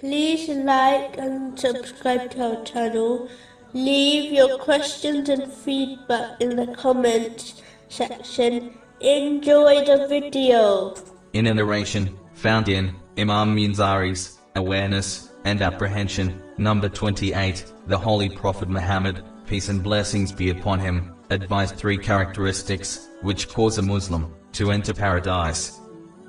Please like and subscribe to our channel. Leave your questions and feedback in the comments section. Enjoy the video. in a narration found in Imam Munzari's Awareness and Apprehension, number 28, the Holy Prophet Muhammad, peace and blessings be upon him, advised three characteristics which cause a Muslim to enter paradise.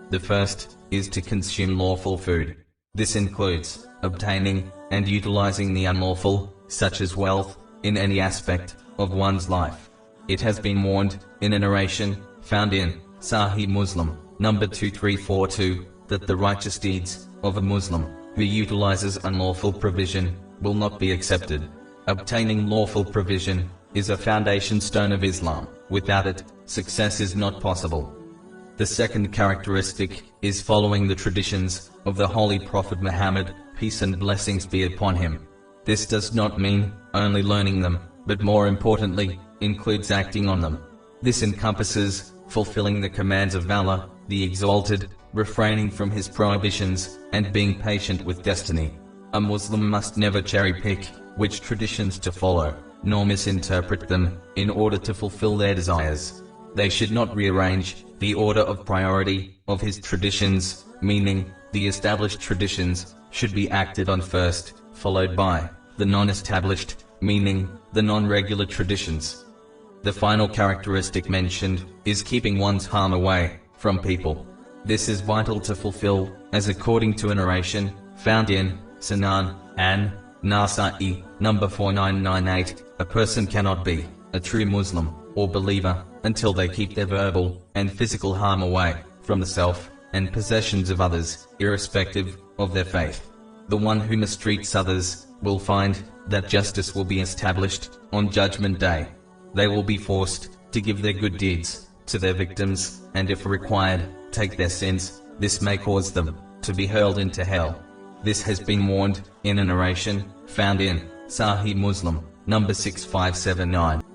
The first is to consume lawful food. This includes obtaining and utilizing the unlawful, such as wealth, in any aspect of one's life. It has been warned in a narration found in Sahih Muslim, number 2342, that the righteous deeds of a Muslim who utilizes unlawful provision will not be accepted. Obtaining lawful provision is a foundation stone of Islam. Without it, success is not possible. The second characteristic is following the traditions of the Holy Prophet Muhammad, peace and blessings be upon him. This does not mean only learning them, but more importantly, includes acting on them. This encompasses fulfilling the commands of Allah, the Exalted, refraining from His prohibitions, and being patient with destiny. A Muslim must never cherry pick which traditions to follow, nor misinterpret them in order to fulfill their desires. They should not rearrange the order of priority of his traditions, meaning the established traditions should be acted on first, followed by the non-established, meaning the non-regular traditions. The final characteristic mentioned is keeping one's harm away from people. This is vital to fulfill, as according to a narration found in Sunan an Nasa'i, number 4998, a person cannot be a true Muslim or believer until they keep their verbal and physical harm away from the self and possessions of others, irrespective of their faith. The one who mistreats others will find that justice will be established on Judgment Day. They will be forced to give their good deeds to their victims, and if required, take their sins. This may cause them to be hurled into hell. This has been warned in a narration found in Sahih Muslim, number 6579.